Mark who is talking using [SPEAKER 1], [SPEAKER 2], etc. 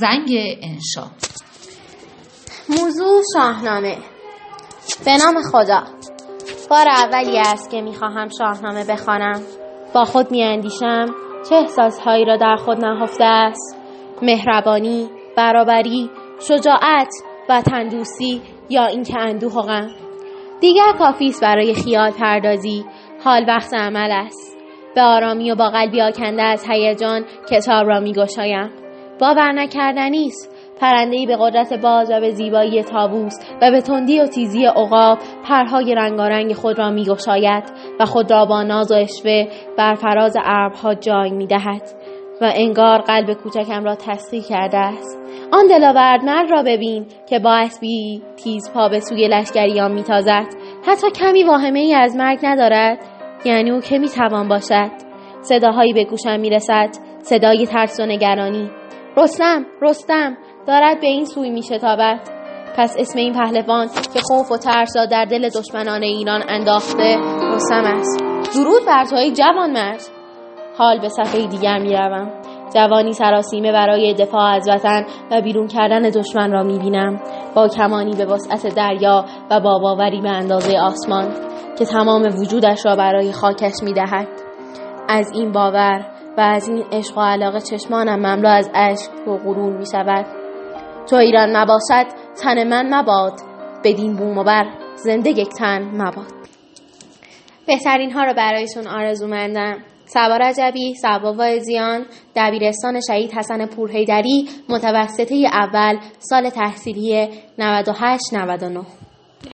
[SPEAKER 1] زنگ انشا.
[SPEAKER 2] موضوع شاهنامه. به نام خدا. بار اولی است که می‌خواهم شاهنامه بخوانم. با خود میاندیشم چه احساسهایی را در خود نهفته است. مهربانی برابری شجاعت و تندوسی یا اینکه اندوه و غم دیگر کافی است برای خیال پردازی. حال وقت عمل است. به آرامی و با قلبی آکنده از هیجان کتاب را میگشایم. باور نکردنی است پرندهای به قدرت باز و به زیبایی تابوس و به تندی و تیزی عقاب پرهای رنگارنگ خود را میگشاید و خود را با ناز و اشوه بر فراز ابرها جای می‌دهد و انگار قلب کوچکم را تسخیر کرده است. آن دلاورد مرد را ببین که با اسبی تیز پا به سوی لشکریان میتازد. حتی کمی واهمه ای از مرگ ندارد. یعنی او که می‌توان باشد. صداهایی به گوشم می‌رسد. صدای ترس و نگرانی. رستم رستم دارد به این سوی میشتابد پس اسم این پهلوان که خوف و ترس را در دل دشمنان ایران انداخته رستم است. درود بر توی جوان مرد. حال به صفحه دیگر می‌روم جوانی سراسیمه برای دفاع از وطن و بیرون کردن دشمن را می‌بینم با کمانی به وسعت دریا و با باوری به اندازه آسمان که تمام وجودش را برای خاکش می‌دهد از این باور از این عشق و علاقه چشمانم مملو از اشک و غرور می شود. تو ایران نباشد تن من مباد. بدین بوم و بر زنده یک تن مباد. بهترین ها رو برایتون آرزو مندم سبا رجبی، سبا وایزیان، دبیرستان شهید حسن پورهیدری، متوسطه اول، سال تحصیلی 98-99